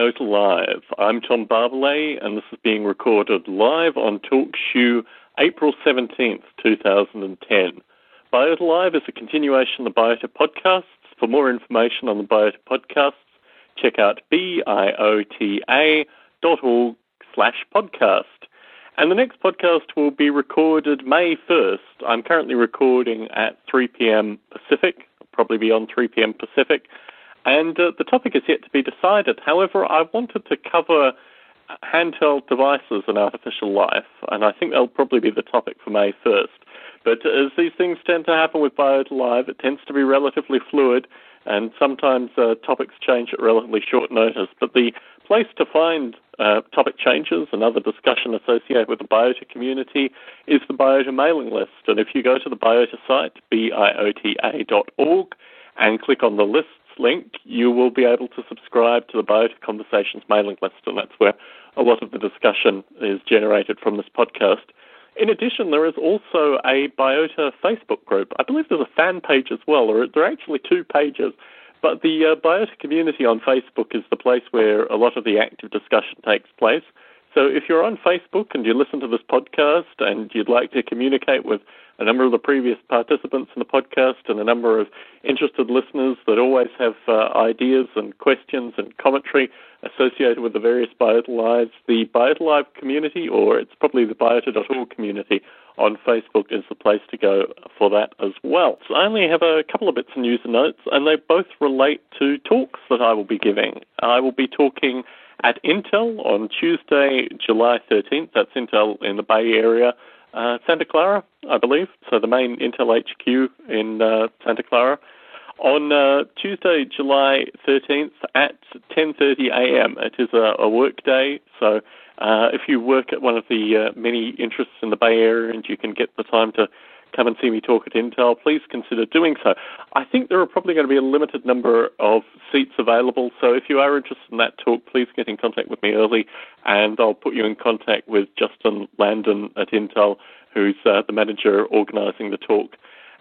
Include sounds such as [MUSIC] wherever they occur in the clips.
Biota Live. I'm Tom Barbalet, and this is being recorded live on TalkShoe April 17th, 2010. Biota Live is a continuation of the Biota podcasts. For more information on the Biota podcasts, check out biota.org slash podcast. And the next podcast will be recorded May 1st. I'm currently recording at 3 p.m. Pacific, probably be on 3 p.m. Pacific. And uh, the topic is yet to be decided. However, I wanted to cover handheld devices and artificial life, and I think that'll probably be the topic for May 1st. But as these things tend to happen with Biota Live, it tends to be relatively fluid, and sometimes uh, topics change at relatively short notice. But the place to find uh, topic changes and other discussion associated with the Biota community is the Biota mailing list. And if you go to the Biota site, biota.org, and click on the lists link, you will be able to subscribe to the Biota Conversations mailing list, and that's where a lot of the discussion is generated from this podcast. In addition, there is also a Biota Facebook group. I believe there's a fan page as well, or there are actually two pages. But the uh, Biota community on Facebook is the place where a lot of the active discussion takes place. So if you're on Facebook and you listen to this podcast and you'd like to communicate with a number of the previous participants in the podcast and a number of interested listeners that always have uh, ideas and questions and commentary associated with the various Biota Lives, the Biota Live community, or it's probably the biota.org community on Facebook is the place to go for that as well. So I only have a couple of bits of news and notes, and they both relate to talks that I will be giving. I will be talking at Intel on Tuesday, July 13th. That's Intel in the Bay Area, uh, Santa Clara, I believe. So the main Intel HQ in uh, Santa Clara. On uh, Tuesday, July 13th at 10:30 a.m. It is a, a work day, so uh, if you work at one of the uh, many interests in the Bay Area and you can get the time to come and see me talk at Intel, please consider doing so. I think there are probably going to be a limited number of seats available, so if you are interested in that talk, please get in contact with me early, and I'll put you in contact with Justin Landon at Intel, who's uh, the manager organising the talk.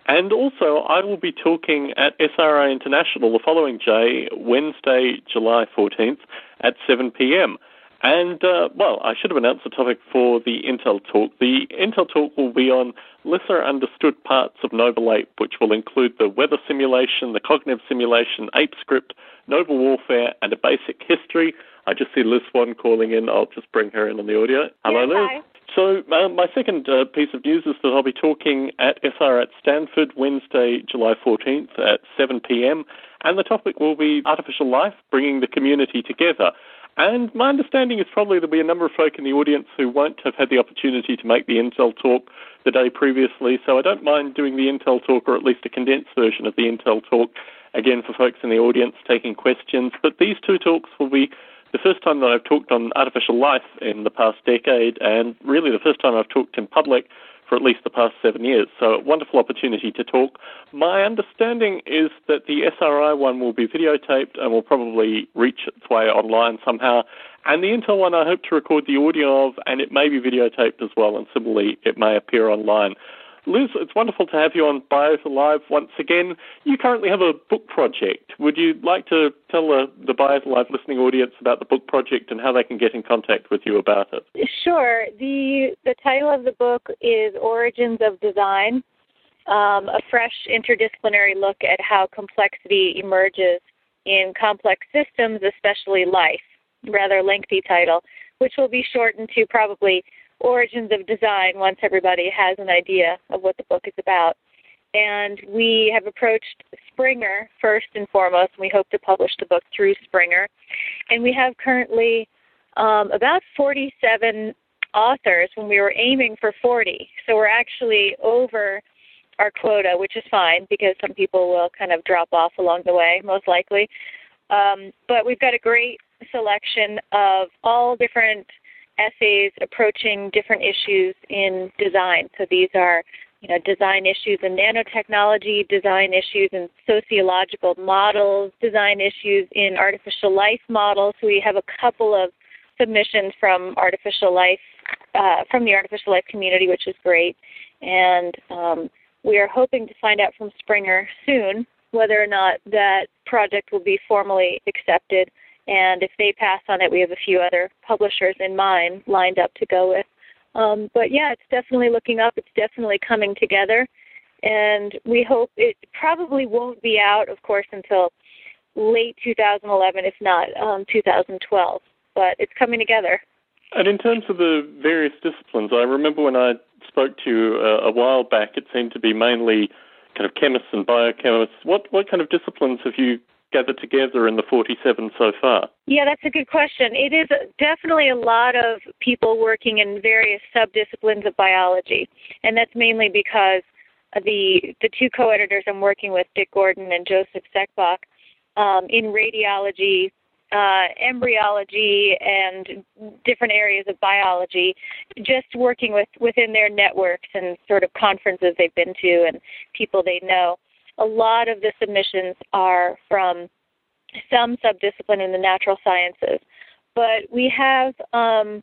And also, I will be talking at SRI International the following day, Wednesday, July 14th at 7 p.m. And, uh, well, I should have announced the topic for the Intel talk. The Intel talk will be on lesser understood parts of Noble Ape, which will include the weather simulation, the cognitive simulation, Ape script, Noble Warfare, and a basic history. I just see Liz Swan calling in. I'll just bring her in on the audio. Hello, Liz. Hi. So, uh, my second uh, piece of news is that I'll be talking at SR at Stanford Wednesday, July 14th at 7 p.m. And the topic will be artificial life, bringing the community together. And my understanding is probably there'll be a number of folk in the audience who won't have had the opportunity to make the Intel talk the day previously, so I don't mind doing the Intel talk or at least a condensed version of the Intel talk again for folks in the audience taking questions. But these two talks will be the first time that I've talked on artificial life in the past decade, and really the first time I've talked in public for at least the past seven years. So, a wonderful opportunity to talk. My understanding is that the SRI one will be videotaped and will probably reach its way online somehow. And the Intel one, I hope to record the audio of, and it may be videotaped as well, and similarly, it may appear online. Liz, it's wonderful to have you on Biota Live once again. You currently have a book project. Would you like to tell the, the Biota Live listening audience about the book project and how they can get in contact with you about it? Sure. The, the title of the book is Origins of Design, um, a fresh interdisciplinary look at how complexity emerges in complex systems, especially life. Rather lengthy title, which will be shortened to probably origins of design once everybody has an idea of what the book is about. And we have approached Springer first and foremost, and we hope to publish the book through Springer. And we have currently um, about 47 authors when we were aiming for 40. So we're actually over our quota, which is fine because some people will kind of drop off along the way, most likely. Um, but we've got a great selection of all different essays approaching different issues in design. So these are you know, design issues in nanotechnology, design issues in sociological models, design issues in artificial life models. We have a couple of submissions from artificial life, uh, from the artificial life community, which is great. And um, we are hoping to find out from Springer soon whether or not that project will be formally accepted And if they pass on it, we have a few other publishers in mind lined up to go with. Um, but yeah, it's definitely looking up. It's definitely coming together. And we hope it probably won't be out, of course, until late 2011, if not um, 2012. But it's coming together. And in terms of the various disciplines, I remember when I spoke to you uh, a while back, it seemed to be mainly kind of chemists and biochemists. What what kind of disciplines have you gathered together in the 47 so far? Yeah, that's a good question. It is definitely a lot of people working in various subdisciplines of biology, and that's mainly because the the two co-editors I'm working with, Dick Gordon and Joseph Seckbach, um, in radiology, uh, embryology, and different areas of biology, just working with within their networks and sort of conferences they've been to and people they know a lot of the submissions are from some subdiscipline in the natural sciences. But we have, um,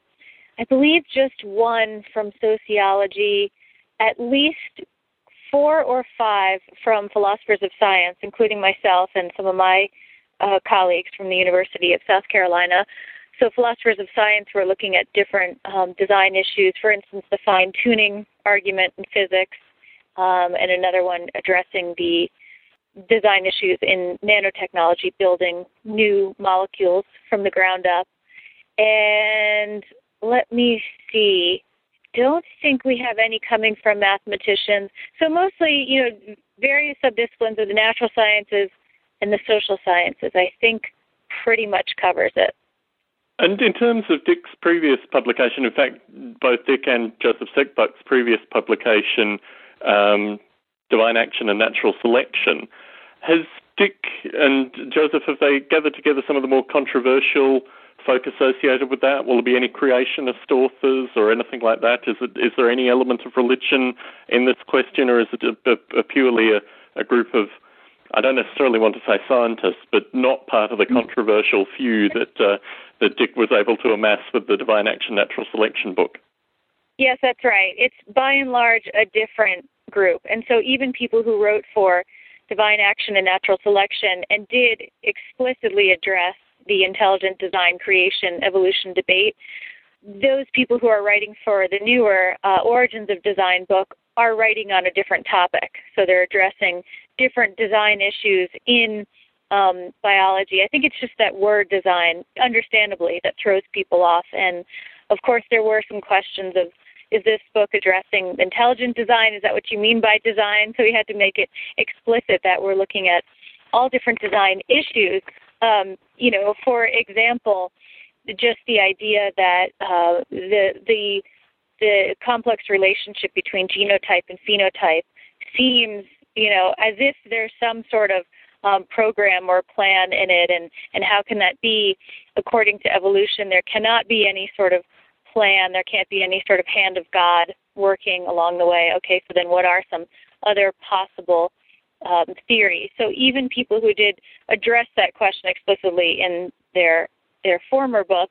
I believe, just one from sociology, at least four or five from philosophers of science, including myself and some of my uh, colleagues from the University of South Carolina. So, philosophers of science were looking at different um, design issues, for instance, the fine tuning argument in physics, um, and another one addressing the design issues in nanotechnology, building new molecules from the ground up. And let me see. Don't think we have any coming from mathematicians. So mostly, you know, various subdisciplines of the natural sciences and the social sciences. I think pretty much covers it. And in terms of Dick's previous publication, in fact, both Dick and Joseph Seckbach's previous publication um, divine action and natural selection. Has Dick and Joseph have they gathered together some of the more controversial folk associated with that? Will there be any creationist authors or anything like that? Is it is there any element of religion in this question, or is it a, a, a purely a, a group of I don't necessarily want to say scientists, but not part of the controversial few that uh, that Dick was able to amass with the Divine Action Natural Selection book. Yes, that's right. It's by and large a different group. And so even people who wrote for divine action and natural selection and did explicitly address the intelligent design creation evolution debate, those people who are writing for the newer uh, Origins of Design book are writing on a different topic. So they're addressing different design issues in um, biology. I think it's just that word design, understandably, that throws people off. And of course, there were some questions of is this book addressing intelligent design? Is that what you mean by design? So we had to make it explicit that we're looking at all different design issues. Um, you know, for example, just the idea that uh, the the the complex relationship between genotype and phenotype seems, you know, as if there's some sort of um, program or plan in it, and and how can that be? According to evolution, there cannot be any sort of plan. There can't be any sort of hand of God working along the way. Okay, so then what are some other possible um, theories? So even people who did address that question explicitly in their their former book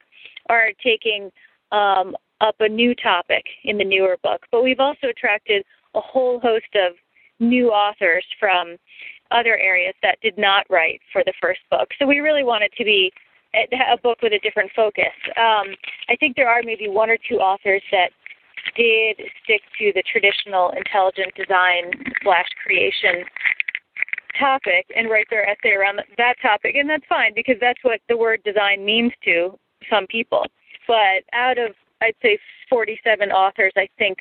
are taking um, up a new topic in the newer book. But we've also attracted a whole host of new authors from other areas that did not write for the first book. So we really want it to be a book with a different focus. Um, I think there are maybe one or two authors that did stick to the traditional intelligent design slash creation topic and write their essay around that topic, and that's fine because that's what the word design means to some people. But out of I'd say 47 authors, I think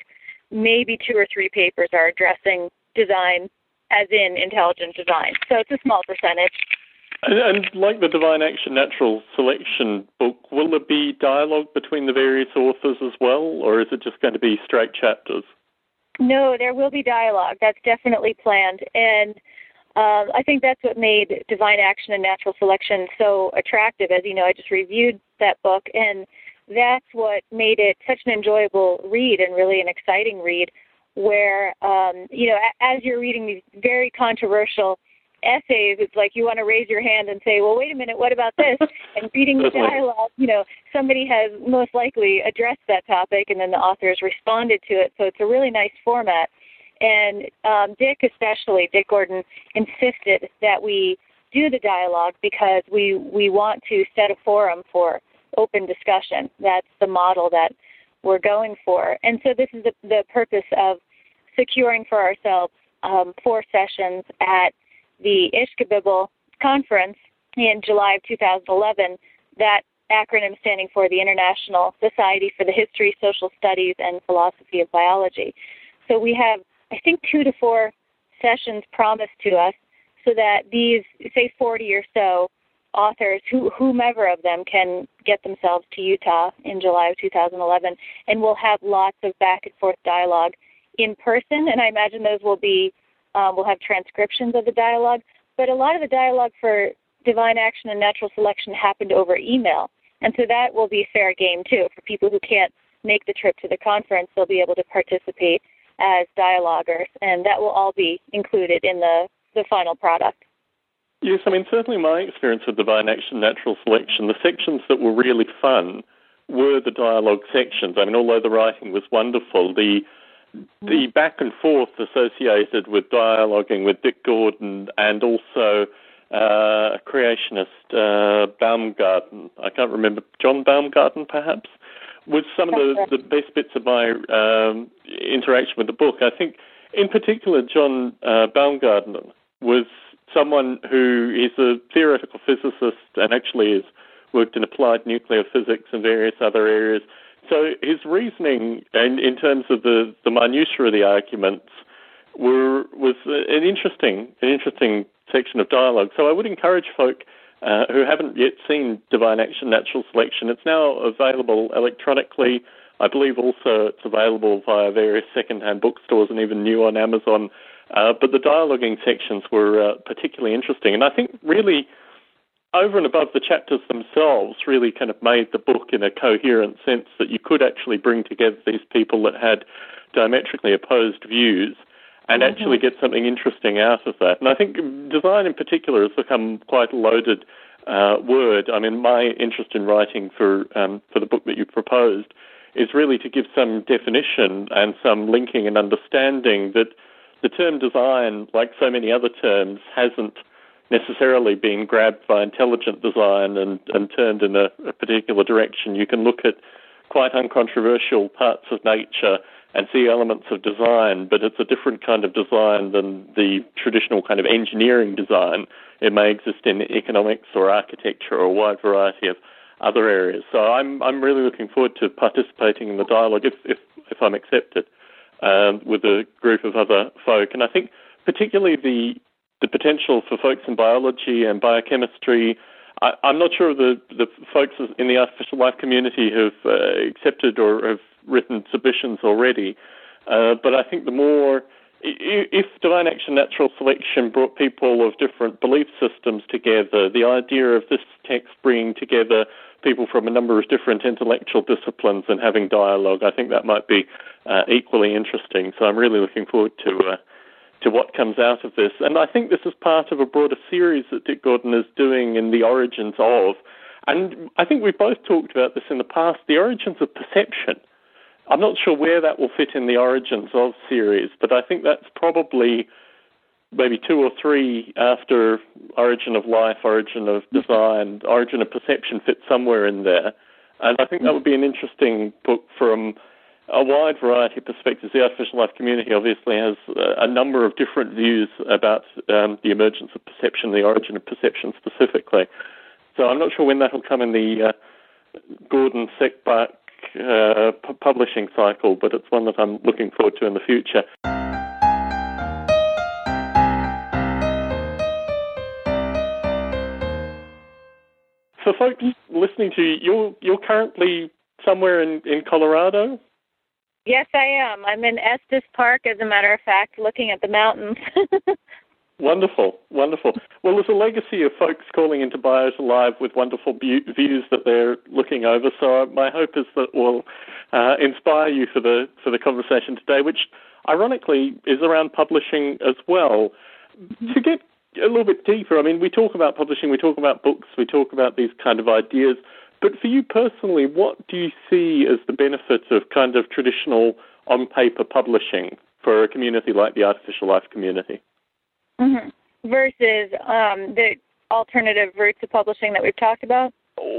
maybe two or three papers are addressing design as in intelligent design. So it's a small percentage. And, and, like the Divine Action Natural Selection book, will there be dialogue between the various authors as well, or is it just going to be straight chapters? No, there will be dialogue. That's definitely planned. And um, I think that's what made Divine Action and Natural Selection so attractive. As you know, I just reviewed that book, and that's what made it such an enjoyable read and really an exciting read. Where, um, you know, as you're reading these very controversial essays, it's like you want to raise your hand and say, well, wait a minute, what about this? And reading the [LAUGHS] dialogue, you know, somebody has most likely addressed that topic and then the authors responded to it. So it's a really nice format. And um, Dick, especially, Dick Gordon, insisted that we do the dialogue because we we want to set a forum for open discussion. That's the model that we're going for, and so this is the, the purpose of securing for ourselves um, four sessions at the Ishkabibble conference in July of 2011. That acronym standing for the International Society for the History, Social Studies, and Philosophy of Biology. So we have, I think, two to four sessions promised to us so that these, say, 40 or so authors, who, whomever of them, can get themselves to Utah in July of 2011, and we'll have lots of back and forth dialogue in person. And I imagine those will be, um, we'll have transcriptions of the dialogue. But a lot of the dialogue for divine action and natural selection happened over email. And so that will be fair game too. For people who can't make the trip to the conference, they'll be able to participate as dialoguers, and that will all be included in the, the final product. Yes, I mean, certainly my experience with Divine Action Natural Selection, the sections that were really fun were the dialogue sections. I mean, although the writing was wonderful, the the back and forth associated with dialoguing with Dick Gordon and also uh, a creationist, uh, Baumgardner. I can't remember John Baumgardner, perhaps, was some of the, the best bits of my um, interaction with the book. I think, in particular, John uh, Baumgardner was someone who is a theoretical physicist and actually has worked in applied nuclear physics and various other areas. So his reasoning, and in terms of the, the minutiae of the arguments, were was an interesting an interesting section of dialogue. So I would encourage folk uh, who haven't yet seen Divine Action Natural Selection. It's now available electronically. I believe also it's available via various second-hand bookstores and even new on Amazon. Uh, but the dialoguing sections were uh, particularly interesting, and I think really over and above the chapters themselves, really kind of made the book in a coherent sense that you could actually bring together these people that had diametrically opposed views and mm-hmm. actually get something interesting out of that. And I think design in particular has become quite a loaded uh, word. I mean, my interest in writing for um, for the book that you proposed is really to give some definition and some linking and understanding that the term design, like so many other terms, hasn't necessarily been grabbed by intelligent design and, and turned in a, a particular direction. You can look at quite uncontroversial parts of nature and see elements of design, but it's a different kind of design than the traditional kind of engineering design. It may exist in economics or architecture or a wide variety of other areas. So I'm I'm really looking forward to participating in the dialogue if if, if I'm accepted um, with a group of other folk. And I think particularly the the potential for folks in biology and biochemistry. I, am not sure the the folks in the artificial life community have uh, accepted or have written submissions already. Uh, but I think the more, if divine action natural selection brought people of different belief systems together, the idea of this text bringing together people from a number of different intellectual disciplines and having dialogue, I think that might be uh, equally interesting. So I'm really looking forward to. To what comes out of this. And I think this is part of a broader series that Dick Gordon is doing in the origins of. And I think we've both talked about this in the past the origins of perception. I'm not sure where that will fit in the Origins of series, but I think that's probably maybe two or three after Origin of Life, Origin of Design, Origin of Perception fits somewhere in there. And I think that would be an interesting book from a wide variety of perspectives. The artificial life community obviously has a number of different views about um, the emergence of perception, the origin of perception specifically. So I'm not sure when that will come in the uh, Gordon Seckbach uh, p- publishing cycle, but it's one that I'm looking forward to in the future. For folks listening to you, you're, you're currently somewhere in, in Colorado? Yes, I am. I'm in Estes Park, as a matter of fact, looking at the mountains. [LAUGHS] Wonderful, wonderful. Well, there's a legacy of folks calling into Biota Live with wonderful bu- views that they're looking over. So my hope is that will uh, inspire you for the for the conversation today, which ironically is around publishing as well. Mm-hmm. To get a little bit deeper, I mean, we talk about publishing, we talk about books, we talk about these kind of ideas. But for you personally, what do you see as the benefits of kind of traditional on paper publishing for a community like the artificial life community? Mm-hmm. Versus um, the alternative routes of publishing that we've talked about?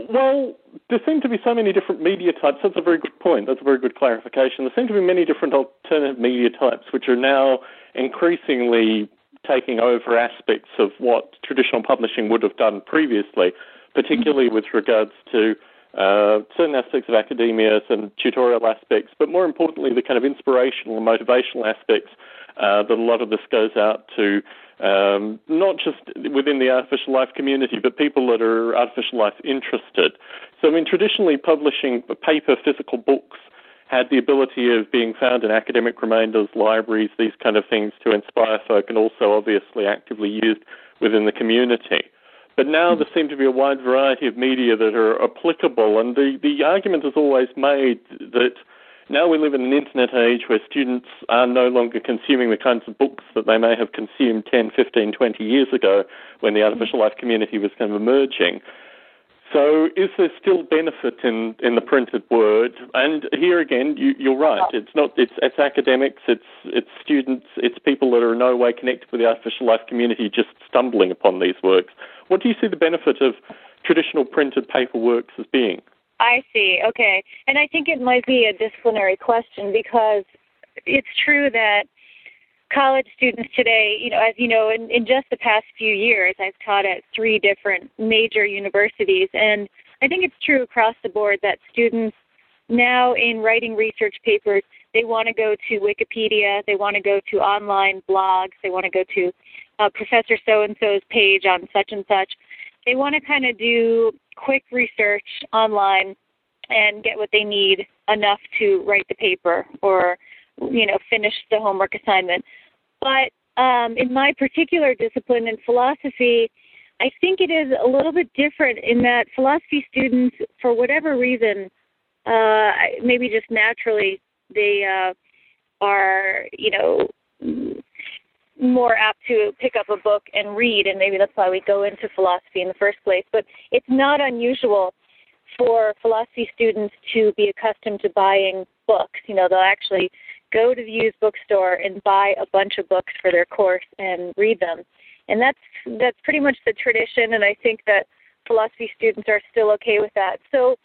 Well, there seem to be so many different media types. That's a very good point. That's a very good clarification. There seem to be many different alternative media types which are now increasingly taking over aspects of what traditional publishing would have done previously, particularly with regards to uh, certain aspects of academia and tutorial aspects, but more importantly, the kind of inspirational and motivational aspects uh, that a lot of this goes out to um, not just within the artificial life community, but people that are artificial life interested. So, I mean, traditionally, publishing paper, physical books had the ability of being found in academic remainders, libraries, these kind of things to inspire folk, and also obviously actively used within the community. But now there seem to be a wide variety of media that are applicable, and the, the argument is always made that now we live in an internet age where students are no longer consuming the kinds of books that they may have consumed 10, 15, 20 years ago when the artificial life community was kind of emerging. So, is there still benefit in, in the printed word? And here again, you, are right. It's not. It's, it's academics. It's it's students. It's people that are in no way connected with the artificial life community, just stumbling upon these works. What do you see the benefit of traditional printed paper works as being? I see. Okay. And I think it might be a disciplinary question because it's true that college students today, you know, as you know, in, in just the past few years, I've taught at three different major universities, and I think it's true across the board that students now in writing research papers, they want to go to Wikipedia, they want to go to online blogs, they want to go to uh, Professor so and so's page on such and such. They want to kind of do quick research online and get what they need enough to write the paper or you know finish the homework assignment but um, in my particular discipline in philosophy i think it is a little bit different in that philosophy students for whatever reason uh, maybe just naturally they uh, are you know more apt to pick up a book and read, and maybe that's why we go into philosophy in the first place. But it's not unusual for philosophy students to be accustomed to buying books. You know, they'll actually go to the used bookstore and buy a bunch of books for their course and read them. And that's that's pretty much the tradition, and I think that philosophy students are still okay with that. So,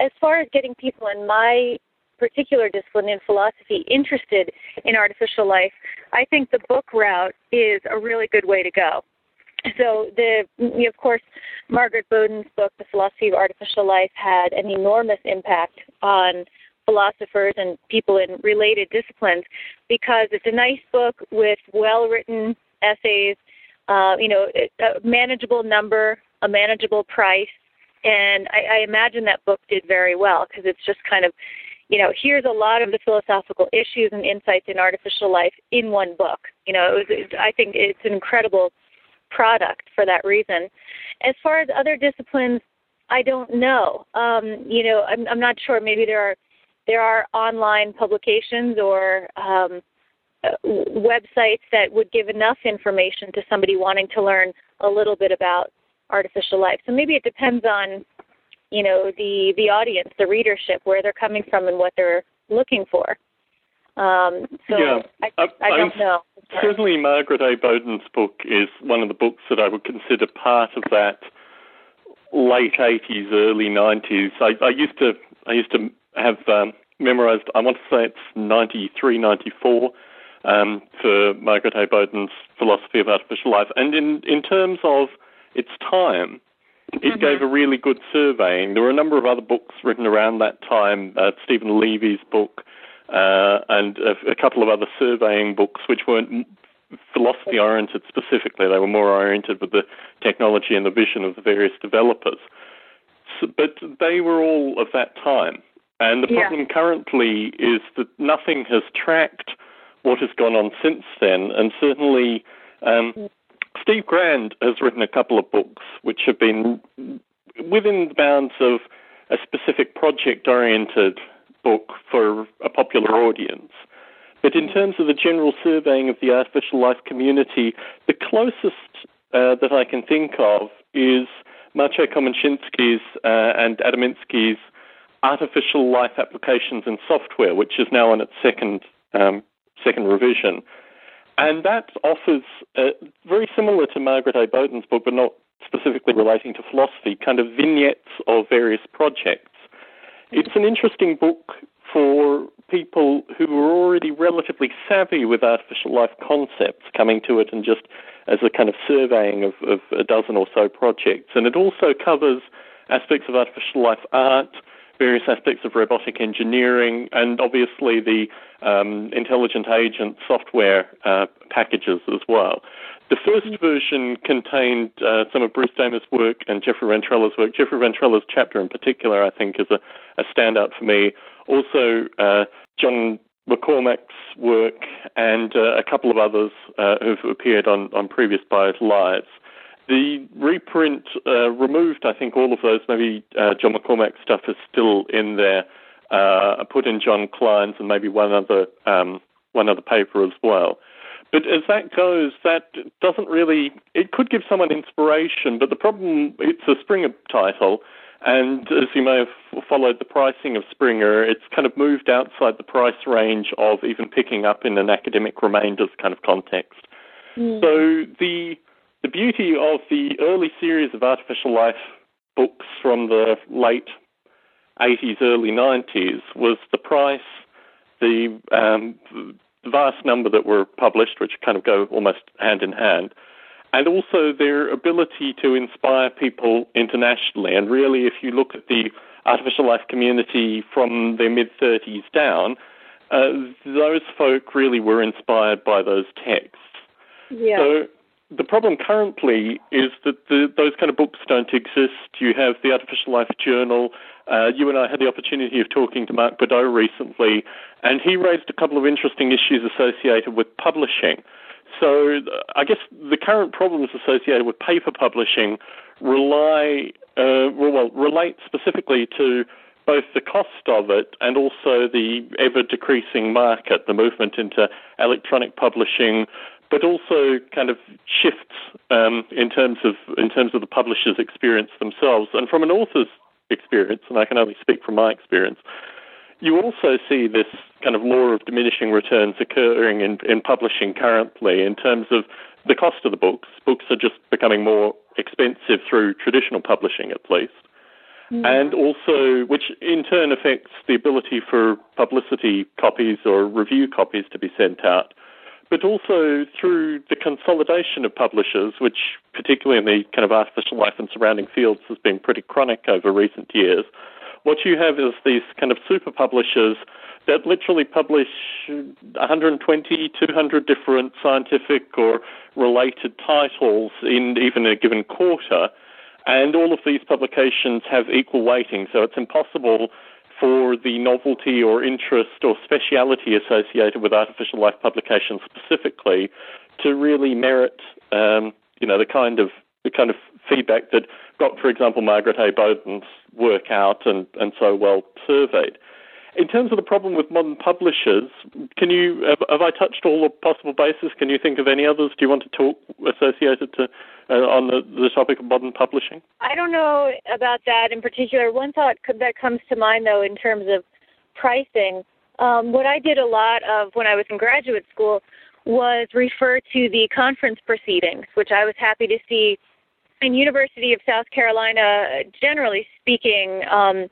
as far as getting people in my particular discipline in philosophy interested in artificial life, I think the book route is a really good way to go. So the of course Margaret Boden's book, The Philosophy of Artificial Life, had an enormous impact on philosophers and people in related disciplines because it's a nice book with well written essays, uh, you know, a manageable number, a manageable price, and I, I imagine that book did very well because it's just kind of you know, here's a lot of the philosophical issues and insights in artificial life in one book. You know, it was, it, I think it's an incredible product for that reason. As far as other disciplines, I don't know. Um, you know, I'm, I'm not sure. Maybe there are there are online publications or um, websites that would give enough information to somebody wanting to learn a little bit about artificial life. So maybe it depends on you know the the audience, the readership, where they're coming from and what they're looking for. Um, so yeah, I, I, don't know. Certainly, Margaret A. Boden's book is one of the books that I would consider part of that late '80s, early '90s. I, I used to I used to have um, memorized. I want to say it's '93, '94 um, for Margaret A. Boden's Philosophy of Artificial Life, and in in terms of its time it mm-hmm. gave a really good surveying. There were a number of other books written around that time, uh, Steven Levy's book, uh, and a, a, couple of other surveying books, which weren't philosophy oriented specifically. They were more oriented with the technology and the vision of the various developers. So, but they were all of that time. And the problem yeah. currently is that nothing has tracked what has gone on since then, and certainly um, mm. Steve Grand has written a couple of books which have been within the bounds of a specific project oriented book for a popular audience. But in terms of the general surveying of the artificial life community, the closest uh, that I can think of is Maciej Komosinski's uh, and Adamatzky's Artificial Life Applications and Software, which is now on its second um, second revision. And that offers, uh, very similar to Margaret A. Boden's book, but not specifically relating to philosophy, kind of vignettes of various projects. It's an interesting book for people who are already relatively savvy with artificial life concepts coming to it and just as a kind of surveying of, of a dozen or so projects. And it also covers aspects of artificial life art, various aspects of robotic engineering, and obviously the um, intelligent agent software uh, packages as well. The first version contained uh, some of Bruce Damer's work and Jeffrey Ventrella's work. Jeffrey Ventrella's chapter in particular, I think, is a, a standout for me. Also, uh, Jon McCormack's work and uh, a couple of others uh, who've appeared on, on previous Biota Lives. The reprint uh, removed, I think, all of those. Maybe uh, Jon McCormack's stuff is still in there. Uh, put in John Klein's and maybe one other um, one other paper as well. But as that goes, that doesn't really. It could give someone inspiration, but the problem it's a Springer title, and as you may have followed the pricing of Springer, it's kind of moved outside the price range of even picking up in an academic remainders kind of context. Mm. So the the beauty of the early series of artificial life books from the late 80s, early 90s was the price, the um, vast number that were published, which kind of go almost hand in hand, and also their ability to inspire people internationally. And really, if you look at the artificial life community from their mid 30s down, uh, those folk really were inspired by those texts. Yeah. So the problem currently is that the, those kind of books don't exist. You have the Artificial Life Journal. Uh, you and I had the opportunity of talking to Mark Bedau recently, and he raised a couple of interesting issues associated with publishing. So I guess the current problems associated with paper publishing rely, uh, well, relate specifically to both the cost of it and also the ever decreasing market, the movement into electronic publishing, but also kind of shifts um, in terms of in terms of the publisher's experience themselves. And from an author's experience, and I can only speak from my experience, you also see this kind of law of diminishing returns occurring in, in publishing currently in terms of the cost of the books. Books are just becoming more expensive through traditional publishing, at least. Mm. And also, which in turn affects the ability for publicity copies or review copies to be sent out but also through the consolidation of publishers, which, particularly in the kind of artificial life and surrounding fields, has been pretty chronic over recent years. What you have is these kind of super publishers that literally publish 120, 200 different scientific or related titles in even a given quarter. And all of these publications have equal weighting, so it's impossible for the novelty or interest or speciality associated with artificial life publications specifically to really merit, um, you know, the kind of the kind of feedback that got, for example, Margaret A. Boden's work out and, and so well surveyed. In terms of the problem with modern publishers, can you have, have, I touched all the possible bases? Can you think of any others? Do you want to talk associated to uh, on the, the topic of modern publishing? I don't know about that in particular. One thought that comes to mind, though, in terms of pricing, um, what I did a lot of when I was in graduate school was refer to the conference proceedings, which I was happy to see. In University of South Carolina, generally speaking, um,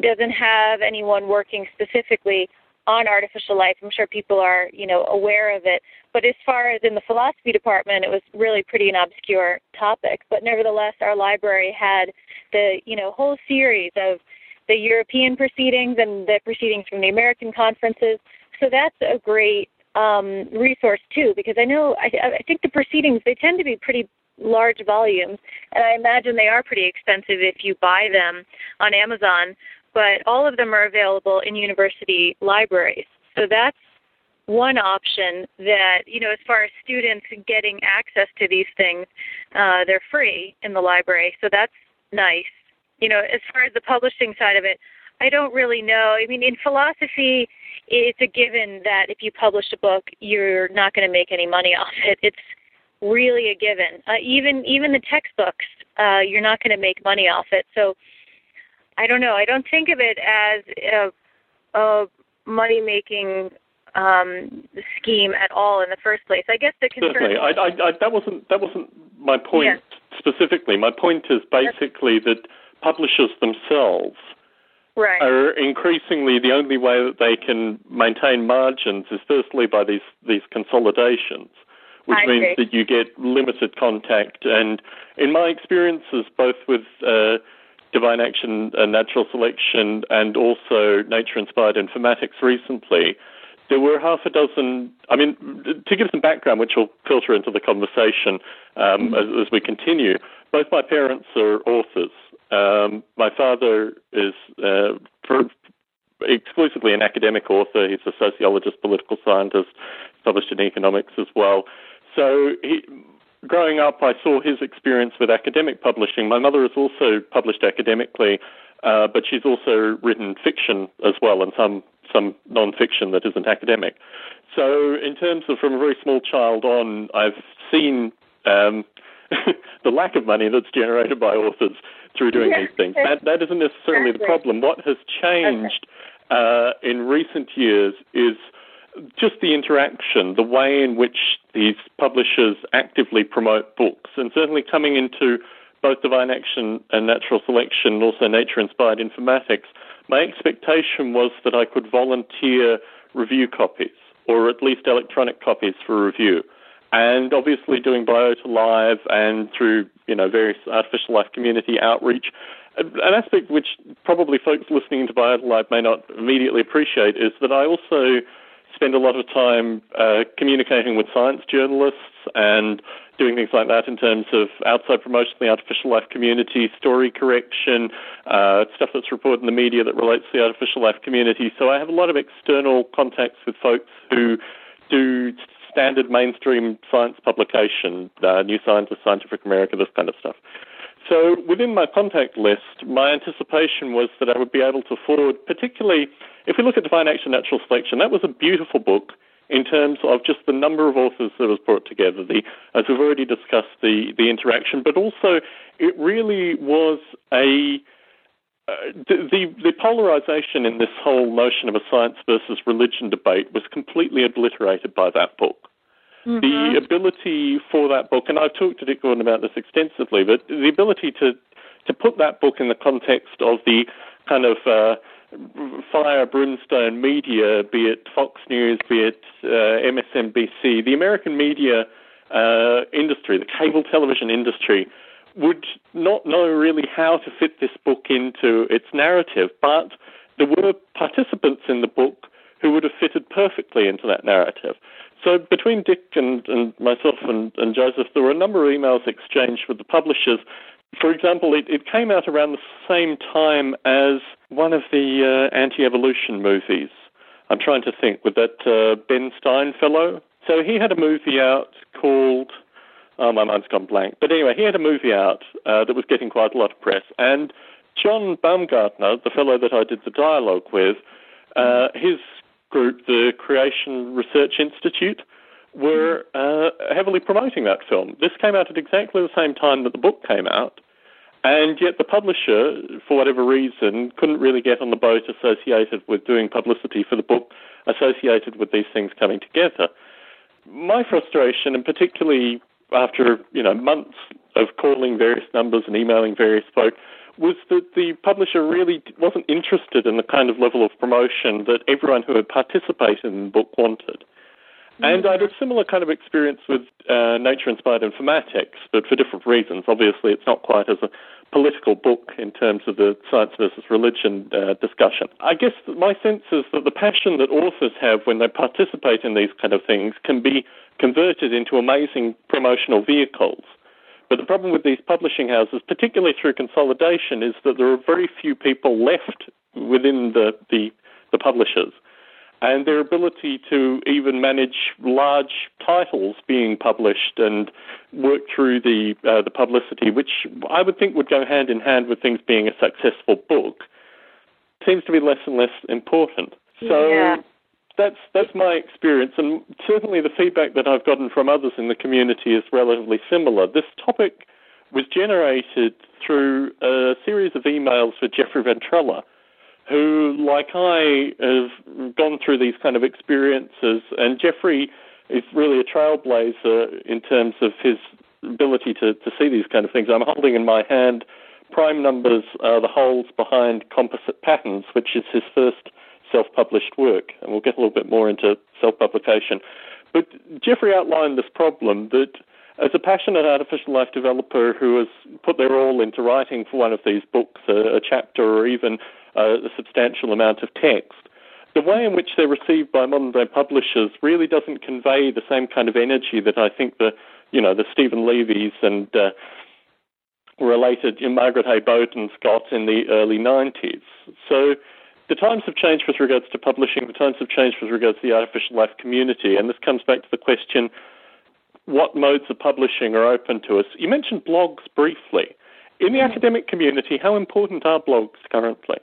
doesn't have anyone working specifically on artificial life. I'm sure people are, you know, aware of it. But as far as in the philosophy department, it was really pretty an obscure topic. But nevertheless, our library had the, you know, whole series of the European proceedings and the proceedings from the American conferences. So that's a great um, resource too, because I know I, I think the proceedings they tend to be pretty large volumes, and I imagine they are pretty expensive if you buy them on Amazon. But all of them are available in university libraries, so that's one option that you know as far as students getting access to these things uh, they're free in the library so that's nice. You know as far as the publishing side of it i don't really know. I mean in philosophy it's a given that if you publish a book you're not going to make any money [LAUGHS] off it. It's really a given. Uh, even even the textbooks, uh, you're not going to make money off it. So I don't know. I don't think of it as a, a money making um, scheme at all in the first place. I guess the concern. Certainly, I, I, I, that wasn't that wasn't my point specifically. My point is basically that publishers themselves right. are increasingly the only way that they can maintain margins is firstly by these these consolidations, which I means see. that you get limited contact. And in my experiences, both with uh, Divine Action and Natural Selection, and also Nature Inspired Informatics recently. There were half a dozen. I mean, to give some background, which will filter into the conversation um, as, as we continue. Both my parents are authors, um, my father is uh, for, exclusively an academic author. He's a sociologist, political scientist, published in economics as well. So, he, growing up, I saw his experience with academic publishing. My mother has also published academically, uh, but she's also written fiction as well, and some some non-fiction that isn't academic. So, in terms of from a very small child on, I've seen um, [LAUGHS] the lack of money that's generated by authors through doing these things. That that isn't necessarily the problem. What has changed uh, in recent years is just the interaction, the way in which these publishers actively promote books, and certainly coming into both Divine Action and Natural Selection, and also Nature Inspired Informatics. My expectation was that I could volunteer review copies, or at least electronic copies for review and obviously doing Biota Live and through you know various artificial life community outreach. An aspect which probably folks listening to Biota Live may not immediately appreciate is that I also spend a lot of time uh, communicating with science journalists and doing things like that in terms of outside promotion the artificial life community, story correction, uh, stuff that's reported in the media that relates to the artificial life community. So I have a lot of external contacts with folks who do standard mainstream science publication, uh, New Scientist, Scientific America, this kind of stuff. So within my contact list, my anticipation was that I would be able to forward, particularly if we look at Divine Action Natural Selection, that was a beautiful book in terms of just the number of authors that was brought together, the, as we've already discussed, the, the interaction, but also it really was a uh, the, the polarization in this whole notion of a science versus religion debate was completely obliterated by that book. Mm-hmm. The ability for that book, and I've talked to Dick Gordon about this extensively, but the ability to to put that book in the context of the kind of uh, fire brimstone media, be it Fox News, be it uh, MSNBC, the American media uh, industry, the cable television industry, would not know really how to fit this book into its narrative, but there were participants in the book who would have fitted perfectly into that narrative. So between Dick and, and myself and, and, Joseph, there were a number of emails exchanged with the publishers. For example, it, it came out around the same time as one of the uh, anti-evolution movies. I'm trying to think, with that uh, Ben Stein fellow. So he had a movie out called Oh, my mind's gone blank. But anyway, he had a movie out uh, that was getting quite a lot of press. And John Baumgardner, the fellow that I did the dialogue with, uh, his group, the Creation Research Institute, were uh, heavily promoting that film. This came out at exactly the same time that the book came out. And yet the publisher, for whatever reason, couldn't really get on the boat associated with doing publicity for the book associated with these things coming together. My frustration, and particularly after you know months of calling various numbers and emailing various folk, was that the publisher really wasn't interested in the kind of level of promotion that everyone who had participated in the book wanted. And I had a similar kind of experience with uh, Nature Inspired Informatics, but for different reasons. Obviously, it's not quite as a political book in terms of the science versus religion uh, discussion. I guess my sense is that the passion that authors have when they participate in these kind of things can be converted into amazing promotional vehicles. But the problem with these publishing houses, particularly through consolidation, is that there are very few people left within the, the, the publishers and their ability to even manage large titles being published and work through the uh, the publicity, which I would think would go hand in hand with things being a successful book, seems to be less and less important. So yeah. That's that's my experience, and certainly the feedback that I've gotten from others in the community is relatively similar. This topic was generated through a series of emails with Jeffrey Ventrella who, like I, have gone through these kind of experiences. And Jeffrey is really a trailblazer in terms of his ability to, to see these kind of things. I'm holding in my hand prime numbers are the holes behind composite patterns, which is his first self-published work, and we'll get a little bit more into self-publication. But Jeffrey outlined this problem that as a passionate artificial life developer who has put their all into writing for one of these books, a, a chapter or even a substantial amount of text, the way in which they're received by modern day publishers really doesn't convey the same kind of energy that I think the you know the Steven Levy's and uh, related Margaret A. Boden got in the early 90s. So the times have changed with regards to publishing. The times have changed with regards to the artificial life community, and this comes back to the question: what modes of publishing are open to us? You mentioned blogs briefly. In the mm-hmm. academic community, how important are blogs currently?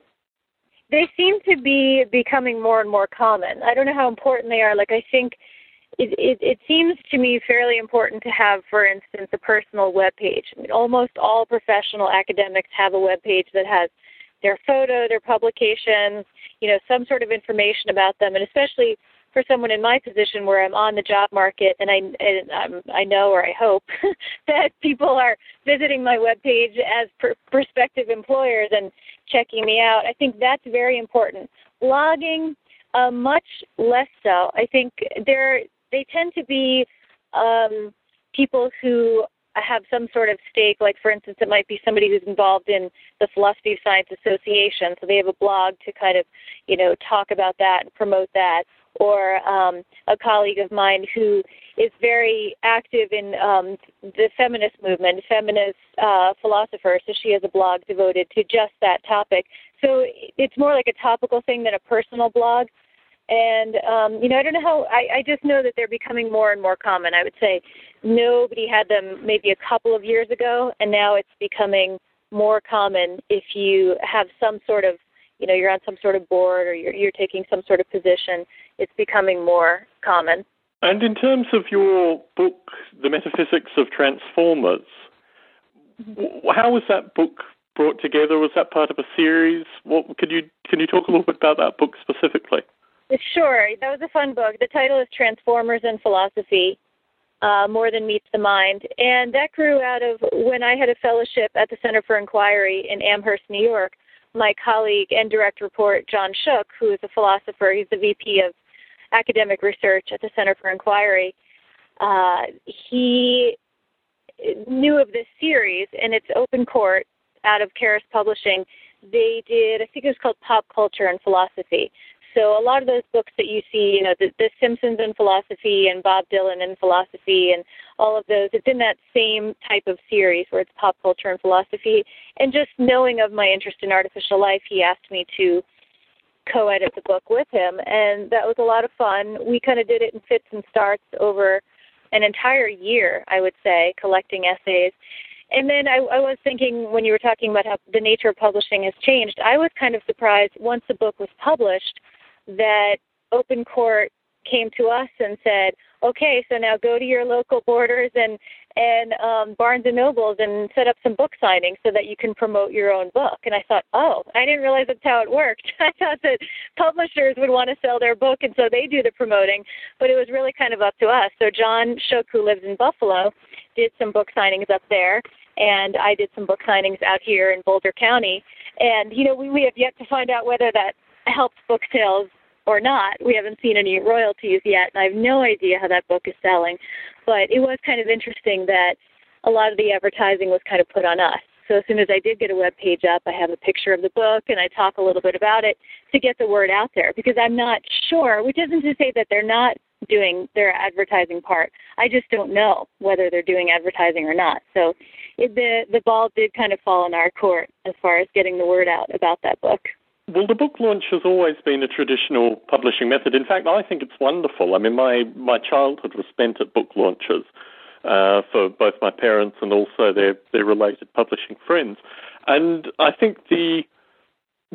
they seem to be becoming more and more common. I don't know how important they are. Like I think it, it, it seems to me fairly important to have, for instance, a personal web page. I mean, almost all professional academics have a web page that has their photo, their publications, you know, some sort of information about them, and especially for someone in my position where I'm on the job market and I and I'm, I know or I hope [LAUGHS] that people are visiting my web page as per, prospective employers and checking me out. I think that's very important. Blogging, uh, much less so. I think they're they tend to be um, people who have some sort of stake. Like for instance, it might be somebody who's involved in the Philosophy of Science Association, so they have a blog to kind of you know talk about that and promote that or um, a colleague of mine who is very active in um, the feminist movement, feminist uh, philosopher. So she has a blog devoted to just that topic. So it's more like a topical thing than a personal blog. And um, you know, I don't know how. I, I just know that they're becoming more and more common. I would say nobody had them maybe a couple of years ago, and now it's becoming more common if you have some sort of you know you're on some sort of board or you're, you're taking some sort of position it's becoming more common. And in terms of your book, The Metaphysics of Transformers, mm-hmm. how was that book brought together? Was that part of a series? What could you can you talk a little bit about that book specifically? Sure, that was a fun book. The title is Transformers and Philosophy. Uh, more than meets the mind. And that grew out of when I had a fellowship at the Center for Inquiry in Amherst, New York. My colleague and direct report, John Shook, who is a philosopher, he's the VP of academic research at the Center for Inquiry, uh, he knew of this series, and it's open court out of Carus Publishing. They did, I think it was called Pop Culture and Philosophy. So a lot of those books that you see, you know, the, the Simpsons in philosophy and Bob Dylan in philosophy and all of those, it's in that same type of series where it's pop culture and philosophy. And just knowing of my interest in artificial life, he asked me to co-edit the book with him, and that was a lot of fun. We kind of did it in fits and starts over an entire year, I would say, collecting essays. And then I, I was thinking when you were talking about how the nature of publishing has changed, I was kind of surprised once the book was published that Open Court came to us and said, okay, so now go to your local borders and and um, Barnes and Nobles and set up some book signings so that you can promote your own book. And I thought, oh, I didn't realize that's how it worked. [LAUGHS] I thought that publishers would want to sell their book and so they do the promoting, but it was really kind of up to us. So John Shook, who lives in Buffalo, did some book signings up there, and I did some book signings out here in Boulder County. And you know, we, we have yet to find out whether that helps book sales or not. We haven't seen any royalties yet, and I have no idea how that book is selling. But it was kind of interesting that a lot of the advertising was kind of put on us. So as soon as I did get a web page up, I have a picture of the book and I talk a little bit about it to get the word out there because I'm not sure, which isn't to say that they're not doing their advertising part. I just don't know whether they're doing advertising or not. So it, the the ball did kind of fall in our court as far as getting the word out about that book. Well, the book launch has always been a traditional publishing method. In fact, I think it's wonderful. I mean, my, my childhood was spent at book launches uh, for both my parents and also their, their related publishing friends. And I think the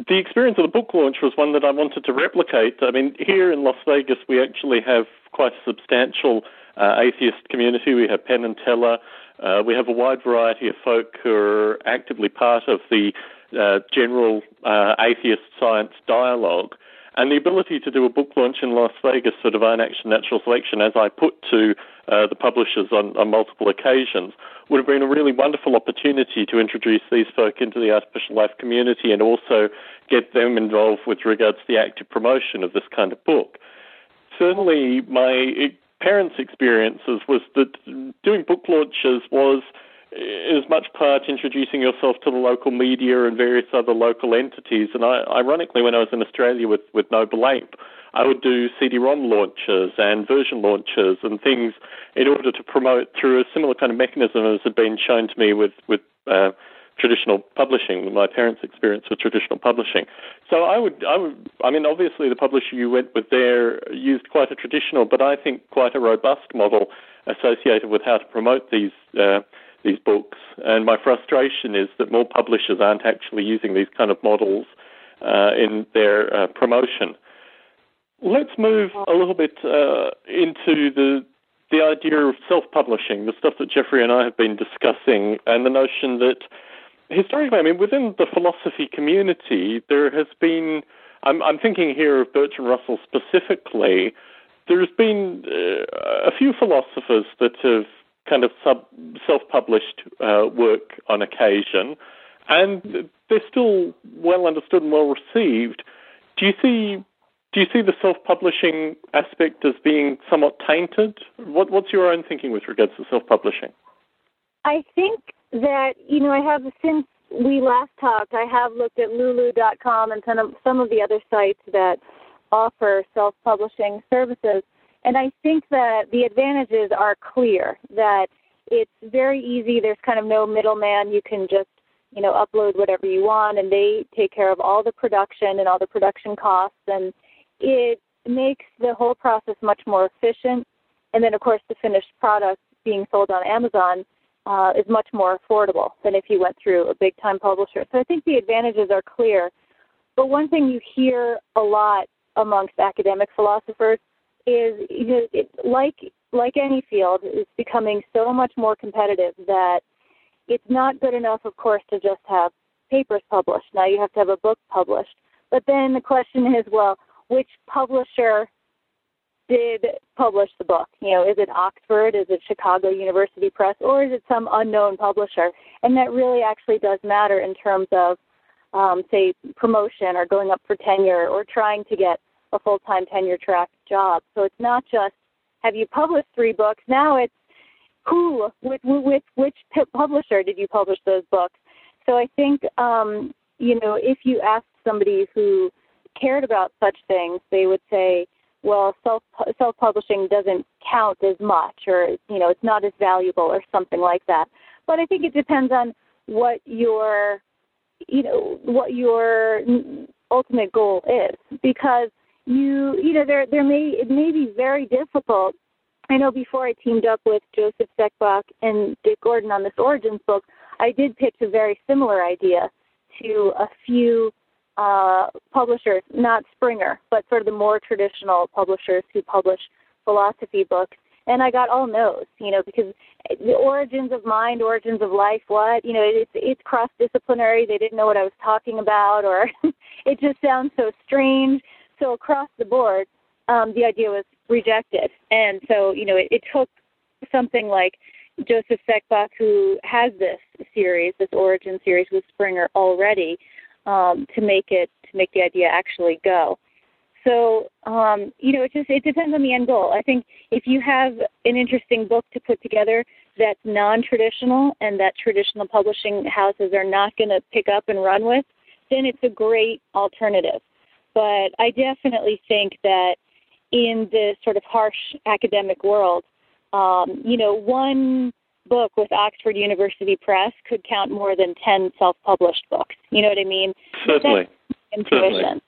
the experience of the book launch was one that I wanted to replicate. I mean, here in Las Vegas, we actually have quite a substantial uh, atheist community. We have Penn and Teller. Uh, we have a wide variety of folk who are actively part of the uh, general uh, atheist science dialogue. And the ability to do a book launch in Las Vegas for Divine Action Natural Selection, as I put to uh, the publishers on, on multiple occasions, would have been a really wonderful opportunity to introduce these folk into the artificial life community and also get them involved with regards to the active promotion of this kind of book. Certainly, my parents' experiences was that doing book launches was as much part introducing yourself to the local media and various other local entities. And I, ironically, when I was in Australia with, with Noble Ape, I would do CD-ROM launches and version launches and things in order to promote through a similar kind of mechanism as had been shown to me with with uh, traditional publishing. My parents' experience with traditional publishing. So I would, I would, I mean, obviously the publisher you went with there used quite a traditional, but I think quite a robust model associated with how to promote these. Uh, these books. And my frustration is that more publishers aren't actually using these kind of models uh, in their uh, promotion. Let's move a little bit uh, into the the idea of self-publishing, the stuff that Jeffrey and I have been discussing, and the notion that historically, I mean, within the philosophy community, there has been. I'm, I'm thinking here of Bertrand Russell specifically. There's been uh, a few philosophers that have kind of sub, self-published uh, work on occasion, and they're still well understood and well received. Do you see? Do you see the self-publishing aspect as being somewhat tainted? What, what's your own thinking with regards to self-publishing? I think that you know I have since we last talked, I have looked at Lulu.com and some of, some of the other sites that offer self-publishing services. And I think that the advantages are clear that it's very easy. There's kind of no middleman. You can just, you know, upload whatever you want and they take care of all the production and all the production costs and it makes the whole process much more efficient. And then of course the finished product being sold on Amazon uh, is much more affordable than if you went through a big time publisher. So I think the advantages are clear. But one thing you hear a lot amongst academic philosophers is you know, it, like like any field, it's becoming so much more competitive that it's not good enough, of course, to just have papers published. Now you have to have a book published. But then the question is, well, which publisher did publish the book? You know, is it Oxford? Is it Chicago University Press? Or is it some unknown publisher? And that really actually does matter in terms of, um, say, promotion or going up for tenure or trying to get a full time tenure track job. So it's not just have you published three books. Now it's who with with which publisher did you publish those books. So I think um, you know if you asked somebody who cared about such things, they would say, well, self self publishing doesn't count as much, or you know, it's not as valuable, or something like that. But I think it depends on what your you know what your ultimate goal is because you you know there there may it may be very difficult. I know before I teamed up with Joseph Seckbach and Dick Gordon on this Origins book, I did pitch a very similar idea to a few uh, publishers, not Springer, but sort of the more traditional publishers who publish philosophy books. And I got all no's, you know, because the origins of mind, origins of life, what, you know, it's it's cross disciplinary. They didn't know what I was talking about, or [LAUGHS] it just sounds so strange. So across the board, um, the idea was rejected. And so, you know, it, it took something like Joseph Seckbach, who has this series, this origin series with Springer already, um, to make it to make the idea actually go. So, um, you know, it just it depends on the end goal. I think if you have an interesting book to put together that's non-traditional and that traditional publishing houses are not going to pick up and run with, then it's a great alternative. But I definitely think that in this sort of harsh academic world, um, you know, one book with Oxford University Press could count more than 10 self published books. You know what I mean? Certainly. Intuition. Certainly.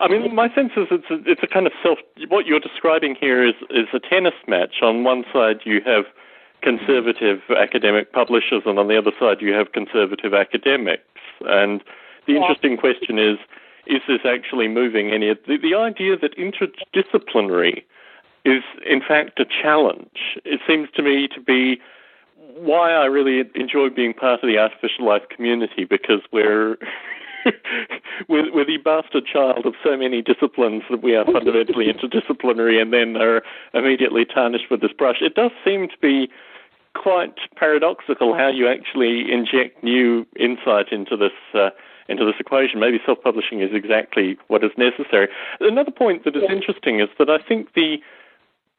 I mean, my sense is it's a, it's a kind of self. What you're describing here is is a tennis match. On one side, you have conservative academic publishers, and on the other side, you have conservative academics. And the yeah. interesting question is is this actually moving any? The, the idea that interdisciplinary is, in fact, a challenge. It seems to me to be why I really enjoy being part of the artificial life community because we're [LAUGHS] we're, we're the bastard child of so many disciplines that we are fundamentally [LAUGHS] interdisciplinary and then are immediately tarnished with this brush. It does seem to be quite paradoxical how you actually inject new insight into this uh, into this equation. Maybe self-publishing is exactly what is necessary. Another point that is yeah. interesting is that I think the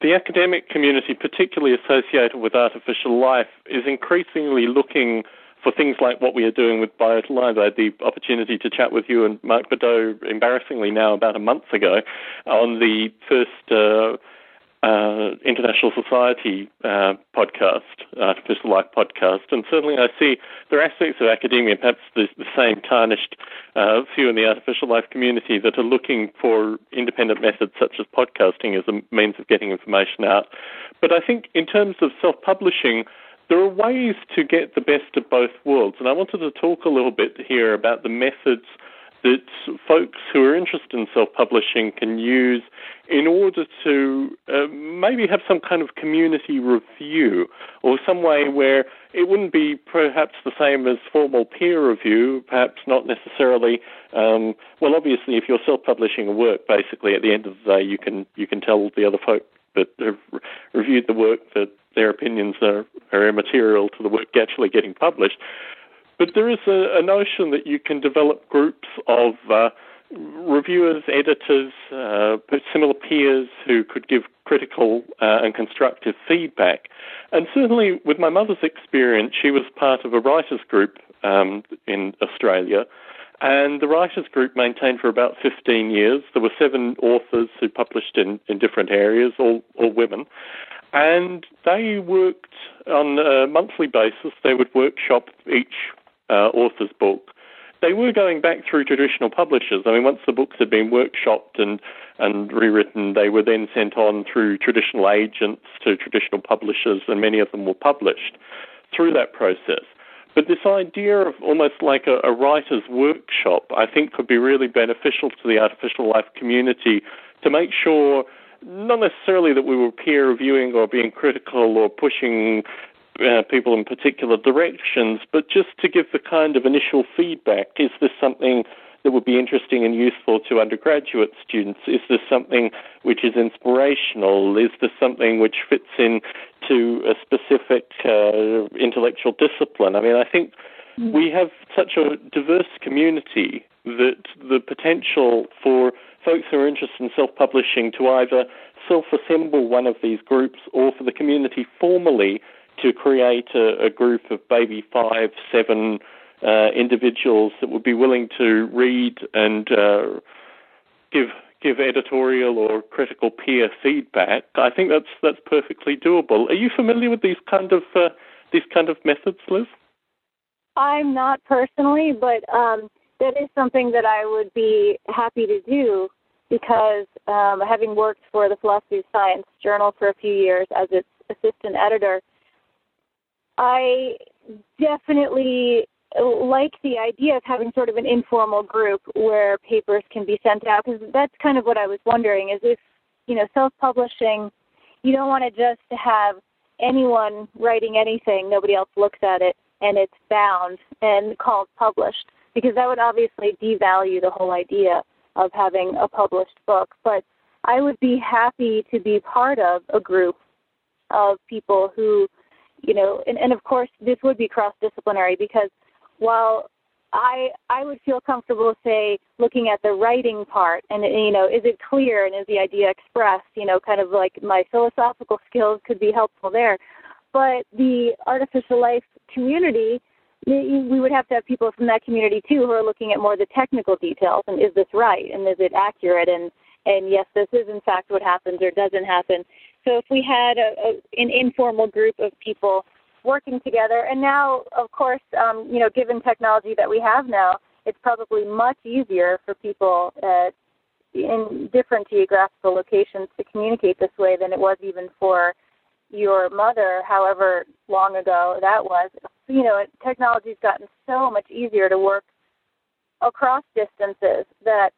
the academic community, particularly associated with artificial life, is increasingly looking for things like what we are doing with Biota Live. I had the opportunity to chat with you and Mark Bedau, embarrassingly now, about a month ago, on the first uh, uh, International Society uh, podcast, Artificial Life podcast, and certainly I see there are aspects of academia, perhaps the, the same tarnished uh, few in the artificial life community that are looking for independent methods such as podcasting as a means of getting information out. But I think in terms of self-publishing, there are ways to get the best of both worlds, and I wanted to talk a little bit here about the methods that folks who are interested in self-publishing can use in order to uh, maybe have some kind of community review or some way where it wouldn't be perhaps the same as formal peer review, perhaps not necessarily. Um, well, obviously, if you're self-publishing a work, basically at the end of the day, you can you can tell the other folk that have reviewed the work that their opinions are, are immaterial to the work actually getting published. But there is a, a notion that you can develop groups of uh, reviewers, editors, uh, similar peers who could give critical uh, and constructive feedback. And certainly, with my mother's experience, she was part of a writers' group um, in Australia. And the writers' group maintained for about 15 years. There were seven authors who published in, in different areas, all, all women. And they worked on a monthly basis. They would workshop each uh, author's book, they were going back through traditional publishers. I mean, once the books had been workshopped and, and rewritten, they were then sent on through traditional agents to traditional publishers, and many of them were published through that process. But this idea of almost like a, a writer's workshop, I think, could be really beneficial to the artificial life community to make sure not necessarily that we were peer reviewing or being critical or pushing uh, people in particular directions, but just to give the kind of initial feedback. Is this something that would be interesting and useful to undergraduate students? Is this something which is inspirational? Is this something which fits in to a specific uh, intellectual discipline? I mean, I think mm. we have such a diverse community that the potential for folks who are interested in self-publishing to either self-assemble one of these groups or for the community formally to create a, a group of maybe five, seven uh, individuals that would be willing to read and uh, give give editorial or critical peer feedback. I think that's that's perfectly doable. Are you familiar with these kind of uh, these kind of methods, Liz? I'm not personally, but um, that is something that I would be happy to do because um, having worked for the Philosophy of Science Journal for a few years as its assistant editor, I definitely like the idea of having sort of an informal group where papers can be sent out because that's kind of what I was wondering is if you know self-publishing you don't want to just have anyone writing anything nobody else looks at it and it's bound and called published because that would obviously devalue the whole idea of having a published book. But I would be happy to be part of a group of people who you know, and, and of course this would be cross disciplinary because while I I would feel comfortable say looking at the writing part and you know is it clear and is the idea expressed you know kind of like my philosophical skills could be helpful there. But the artificial life community we would have to have people from that community too who are looking at more the technical details and is this right and is it accurate and and yes this is in fact what happens or doesn't happen so if we had a, a, an informal group of people working together, and now, of course, um, you know, given technology that we have now, it's probably much easier for people at, in different geographical locations to communicate this way than it was even for your mother, however long ago that was. You know, technology's gotten so much easier to work across distances that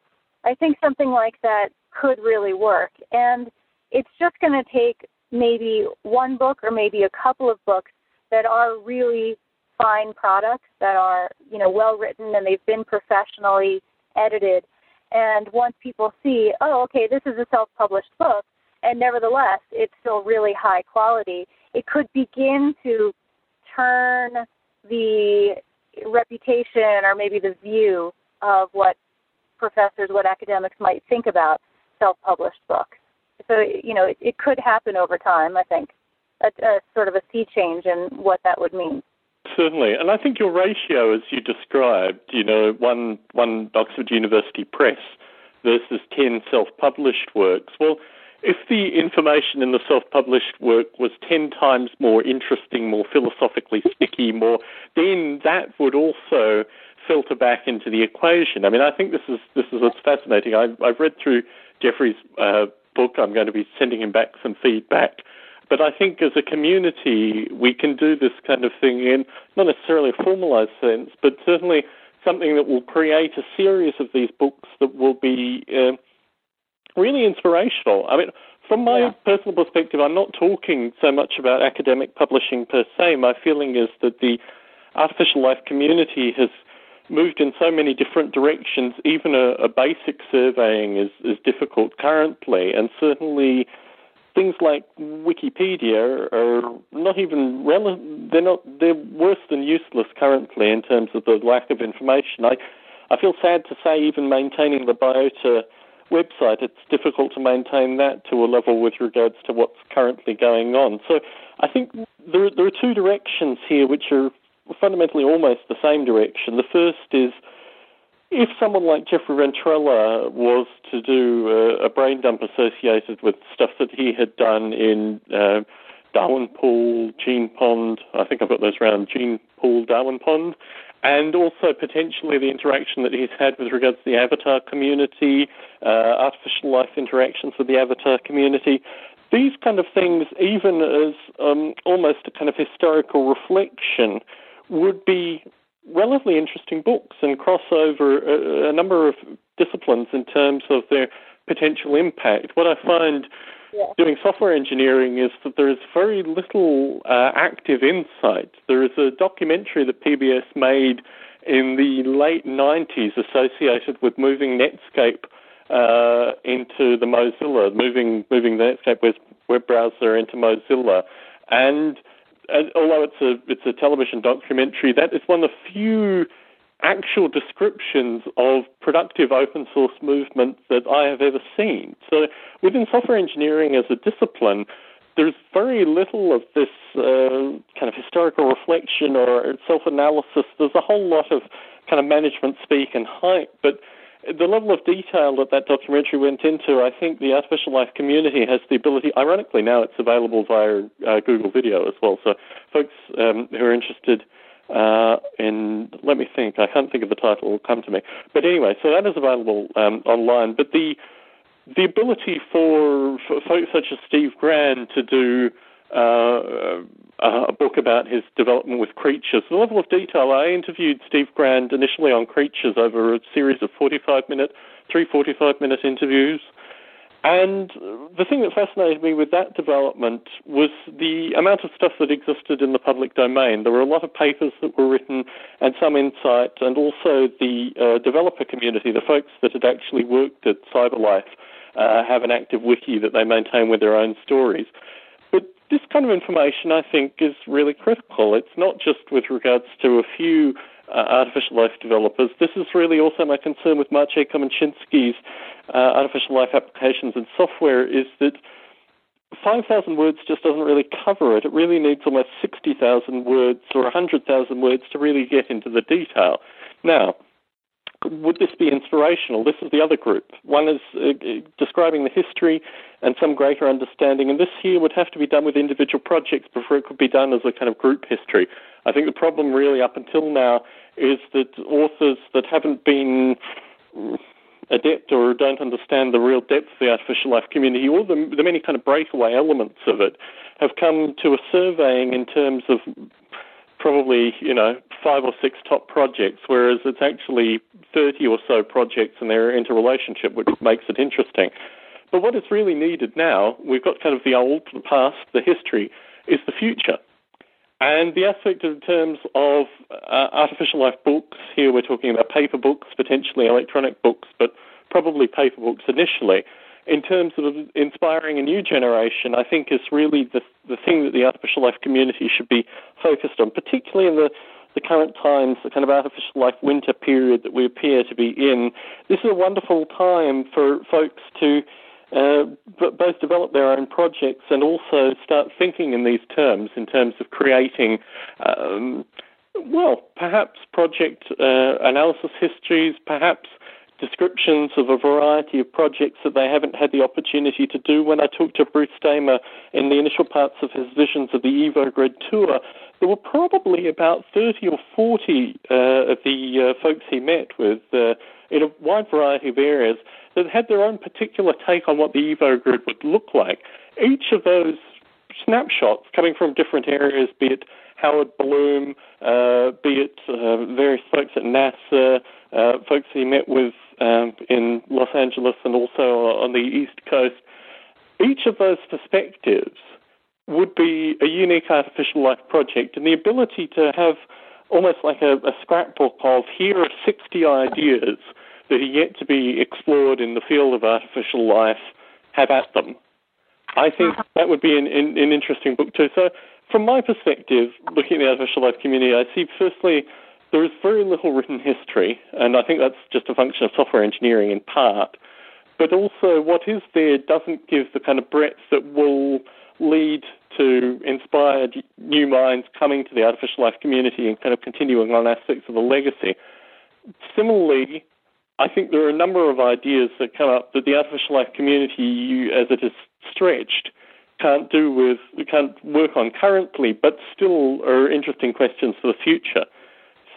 I think something like that could really work. And it's just going to take maybe one book or maybe a couple of books that are really fine products that are you know well written and they've been professionally edited. And once people see, oh, okay, this is a self-published book, and nevertheless, it's still really high quality, it could begin to turn the reputation or maybe the view of what professors, what academics might think about self-published books. So, you know, it, it could happen over time, I think, a, a sort of a sea change in what that would mean. Certainly, and I think your ratio, as you described, you know, one one Oxford University Press versus ten self-published works. Well, if the information in the self-published work was ten times more interesting, more philosophically sticky, more, then that would also filter back into the equation. I mean, I think this is this is what's fascinating. I've, I've read through Jeffrey's uh, book. I'm going to be sending him back some feedback. But I think as a community, we can do this kind of thing in not necessarily a formalized sense, but certainly something that will create a series of these books that will be uh, really inspirational. I mean, from my yeah. personal perspective, I'm not talking so much about academic publishing per se. My feeling is that the artificial life community has moved in so many different directions. Even a, a basic surveying is, is difficult currently, and certainly things like Wikipedia are not even relevant. They're not. They're worse than useless currently in terms of the lack of information. I, I feel sad to say, even maintaining the Biota website, it's difficult to maintain that to a level with regards to what's currently going on. So I think there, there are two directions here which are fundamentally almost the same direction. The first is if someone like Jeffrey Ventrella was to do a, a brain dump associated with stuff that he had done in uh, Darwin Pool, Gene Pond, I think I've got those around, Gene Pool, Darwin Pond, and also potentially the interaction that he's had with regards to the avatar community, uh, artificial life interactions with the avatar community. These kind of things, even as um, almost a kind of historical reflection, would be relatively interesting books and cross over a, a, number of disciplines in terms of their potential impact. What I find yeah. doing software engineering is that there is very little uh, active insight. There is a documentary that PBS made in the late 90s associated with moving Netscape uh, into the Mozilla, moving moving the Netscape web browser into Mozilla, and although it's a it's a television documentary, that is one of the few actual descriptions of productive open source movement that I have ever seen. So within software engineering as a discipline, there's very little of this uh, kind of historical reflection or self-analysis. There's a whole lot of kind of management speak and hype, but the level of detail that that documentary went into, I think the artificial life community has the ability. Ironically, now it's available via uh, Google Video as well. So, folks um, who are interested uh, in, let me think, I can't think of the title, it will come to me. But anyway, so that is available um, online. But the the ability for, for folks such as Steve Grand to do uh, a book about his development with creatures. The level of detail, I interviewed Steve Grand initially on creatures over a series of 45 minute, three 45 minute interviews. And the thing that fascinated me with that development was the amount of stuff that existed in the public domain. There were a lot of papers that were written and some insight, and also the uh, developer community, the folks that had actually worked at CyberLife, uh, have an active wiki that they maintain with their own stories this kind of information, I think, is really critical. It's not just with regards to a few uh, artificial life developers. This is really also my concern with Maciej Komosinski's uh, artificial life applications and software is that 5,000 words just doesn't really cover it. It really needs almost 60,000 words or 100,000 words to really get into the detail. Now, would this be inspirational? This is the other group. One is uh, describing the history and some greater understanding, and this here would have to be done with individual projects before it could be done as a kind of group history. I think the problem really up until now is that authors that haven't been adept or don't understand the real depth of the artificial life community or the, the many kind of breakaway elements of it have come to a surveying in terms of probably, you know, five or six top projects, whereas it's actually 30 or so projects and they're interrelationship, which makes it interesting. But what is really needed now, we've got kind of the old, the past, the history, is the future. And the aspect in terms of uh, artificial life books, here we're talking about paper books, potentially electronic books, but probably paper books initially. In terms of inspiring a new generation, I think is really the, the thing that the artificial life community should be focused on, particularly in the the current times, the kind of artificial life winter period that we appear to be in. This is a wonderful time for folks to uh, both develop their own projects and also start thinking in these terms, in terms of creating, um, well, perhaps project uh, analysis histories, perhaps descriptions of a variety of projects that they haven't had the opportunity to do. When I talked to Bruce Damer in the initial parts of his visions of the EvoGrid tour, there were probably about 30 or 40 uh, of the uh, folks he met with uh, in a wide variety of areas that had their own particular take on what the Evo grid would look like. Each of those snapshots coming from different areas, be it Howard Bloom, uh, be it uh, various folks at NASA, uh, folks he met with um, in Los Angeles and also on the East Coast, each of those perspectives would be a unique artificial life project, and the ability to have almost like a, a scrapbook of here are 60 ideas that are yet to be explored in the field of artificial life, have at them. I think uh-huh. that would be an, an, an interesting book too. So, from my perspective, looking at the artificial life community, I see firstly there is very little written history, and I think that's just a function of software engineering in part. But also, what is there doesn't give the kind of breadth that will lead to inspired new minds coming to the artificial life community and kind of continuing on aspects of the legacy. Similarly, I think there are a number of ideas that come up that the artificial life community, as it is stretched, can't do with, can't work on currently, but still are interesting questions for the future.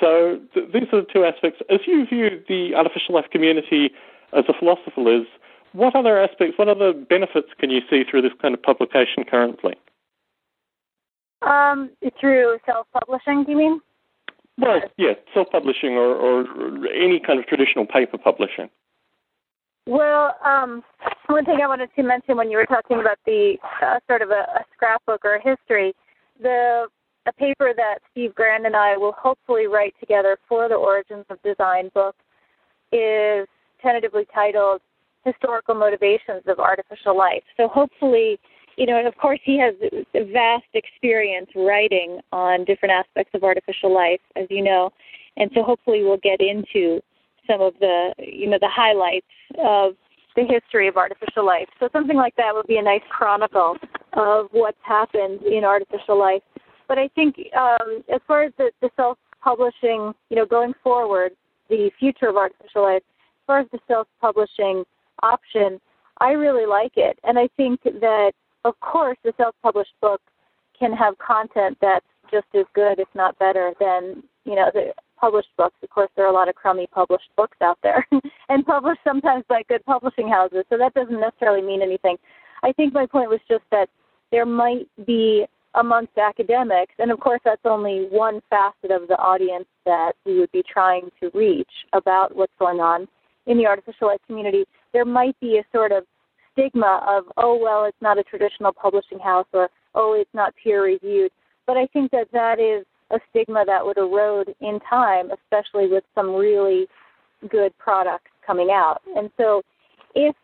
So th- these are the two aspects. As you view the artificial life community as a philosopher is, what other aspects, what other benefits can you see through this kind of publication currently? Um, through self-publishing, do you mean? Well, yeah, self-publishing or, or any kind of traditional paper publishing. Well, um, one thing I wanted to mention when you were talking about the uh, sort of a, a scrapbook or a history, the a paper that Steve Grand and I will hopefully write together for the Origins of Design book is tentatively titled Historical Motivations of Artificial Life. So hopefully you know, and of course he has vast experience writing on different aspects of artificial life, as you know, and so hopefully we'll get into some of the, you know, the highlights of the history of artificial life. So something like that would be a nice chronicle of what's happened in artificial life. But I think um, as far as the, the self-publishing, you know, going forward, the future of artificial life, as far as the self-publishing option, I really like it, and I think that of course, the self-published book can have content that's just as good, if not better, than you know the published books. Of course, there are a lot of crummy published books out there, [LAUGHS] and published sometimes by good publishing houses. So that doesn't necessarily mean anything. I think my point was just that there might be amongst academics, and of course that's only one facet of the audience that we would be trying to reach about what's going on in the artificial life community. There might be a sort of stigma of oh well it's not a traditional publishing house or oh it's not peer reviewed but i think that that is a stigma that would erode in time especially with some really good products coming out. And so if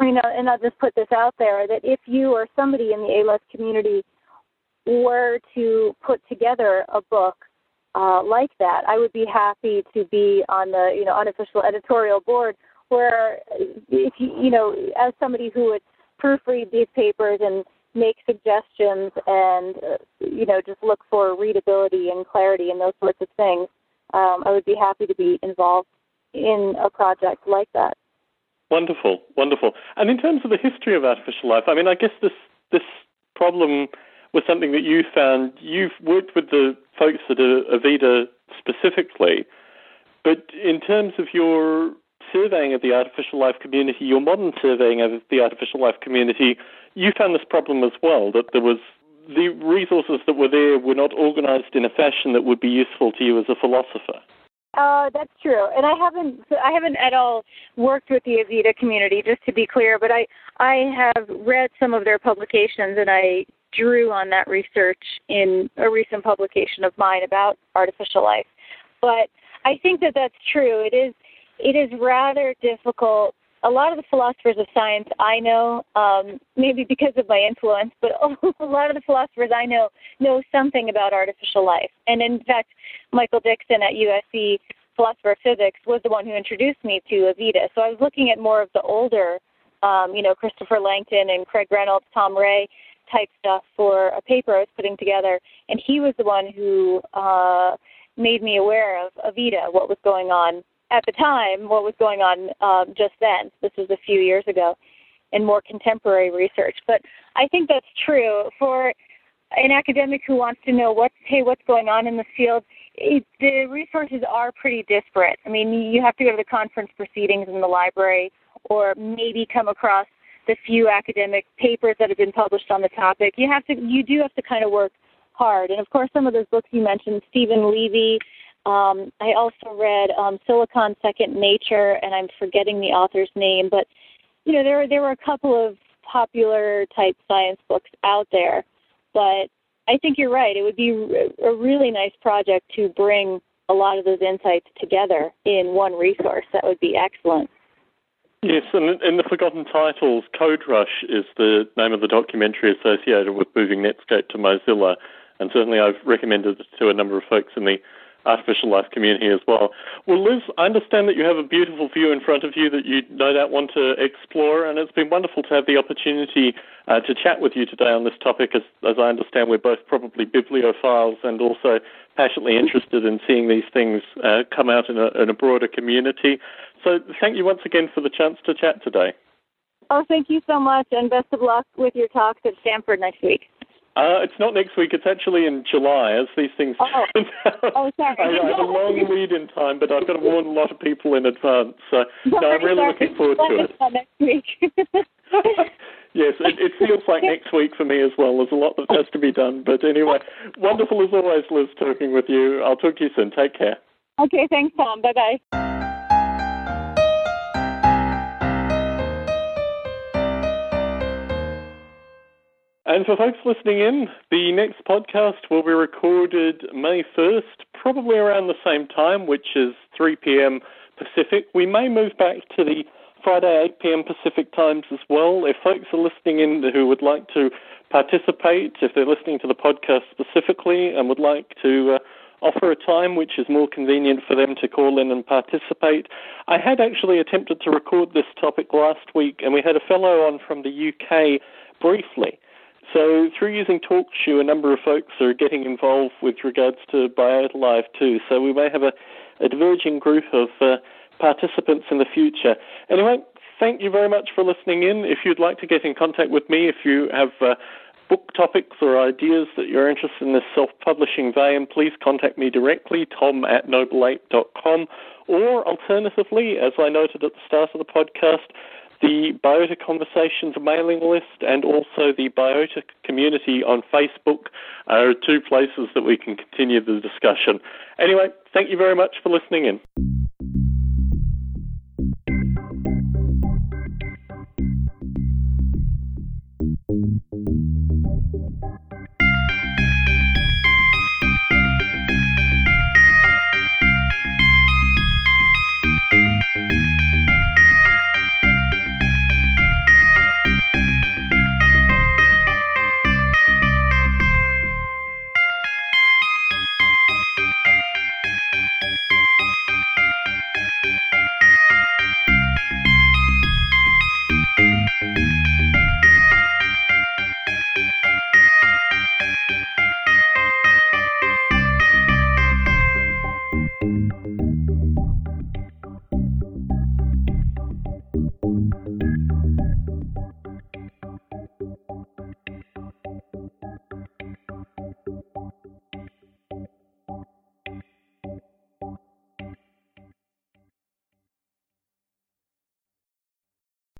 you know and i'll just put this out there that if you or somebody in the ALS community were to put together a book uh, like that, I would be happy to be on the you know unofficial editorial board where if you you know as somebody who would proofread these papers and make suggestions and uh, you know just look for readability and clarity and those sorts of things um, i would be happy to be involved in a project like that. Wonderful wonderful. And in terms of the history of artificial life i mean i guess this this problem was something that you found you've worked with the folks at avida specifically but in terms of your surveying of the artificial life community, your modern surveying of the artificial life community, you found this problem as well, that there was the resources that were there were not organized in a fashion that would be useful to you as a philosopher. Uh, that's true, and I haven't I haven't at all worked with the Avida community, just to be clear. But I I have read some of their publications, and I drew on that research in a recent publication of mine about artificial life. But I think that that's true. It is it is rather difficult. A lot of the philosophers of science I know, um, maybe because of my influence, but [LAUGHS] a lot of the philosophers I know know something about artificial life. And in fact, Michael Dickson at USC, philosopher of physics, was the one who introduced me to Avida. So I was looking at more of the older, um, you know, Christopher Langton and Craig Reynolds, Tom Ray type stuff for a paper I was putting together, and he was the one who uh, made me aware of Avida, what was going on at the time, what was going on um, just then. This was a few years ago, in more contemporary research. But I think that's true for an academic who wants to know what's hey what's going on in the field. It, the resources are pretty disparate. I mean, you have to go to the conference proceedings in the library, or maybe come across the few academic papers that have been published on the topic. You have to you do have to kind of work hard. And of course, some of those books you mentioned, Steven Levy. Um, I also read um, Silicon Second Nature, and I'm forgetting the author's name, but you know there there were a couple of popular type science books out there. But I think you're right. It would be a really nice project to bring a lot of those insights together in one resource. That would be excellent. Yes, and in the Forgotten Titles, Code Rush is the name of the documentary associated with moving Netscape to Mozilla. And certainly I've recommended it to a number of folks in the artificial life community as well. Well, Liz, I understand that you have a beautiful view in front of you that you no doubt want to explore, and it's been wonderful to have the opportunity uh, to chat with you today on this topic. As, as I understand, we're both probably bibliophiles and also passionately interested in seeing these things uh, come out in a, in a broader community. So, thank you once again for the chance to chat today. Oh, thank you so much, and best of luck with your talks at Stanford next week. Uh, it's not next week. It's actually in July, as these things oh. [LAUGHS] Oh, sorry. I, I have a [LAUGHS] long lead in time, but I've got to warn a lot of people in advance. So no, I'm really looking forward to it. Next week. [LAUGHS] yes, it, it feels like next week for me as well. There's a lot that has to be done. But anyway, wonderful as always, Liz, talking with you. I'll talk to you soon. Take care. Okay, thanks, Tom. Bye bye. And for folks listening in, the next podcast will be recorded May 1st, probably around the same time, which is 3 p.m. Pacific. We may move back to the Friday 8 p.m. Pacific times as well. If folks are listening in who would like to participate, if they're listening to the podcast specifically and would like to uh, offer a time which is more convenient for them to call in and participate. I had actually attempted to record this topic last week, and we had a fellow on from the UK briefly. So through using TalkShoe, a number of folks are getting involved with regards to Biota Live too. So we may have a, a diverging group of uh, participants in the future. Anyway, thank you very much for listening in. If you'd like to get in contact with me, if you have uh, book topics or ideas that you're interested in this self-publishing vein, please contact me directly, tom at nobleape.com, or alternatively, as I noted at the start of the podcast, the Biota Conversations mailing list and also the Biota community on Facebook are two places that we can continue the discussion. Anyway, thank you very much for listening in.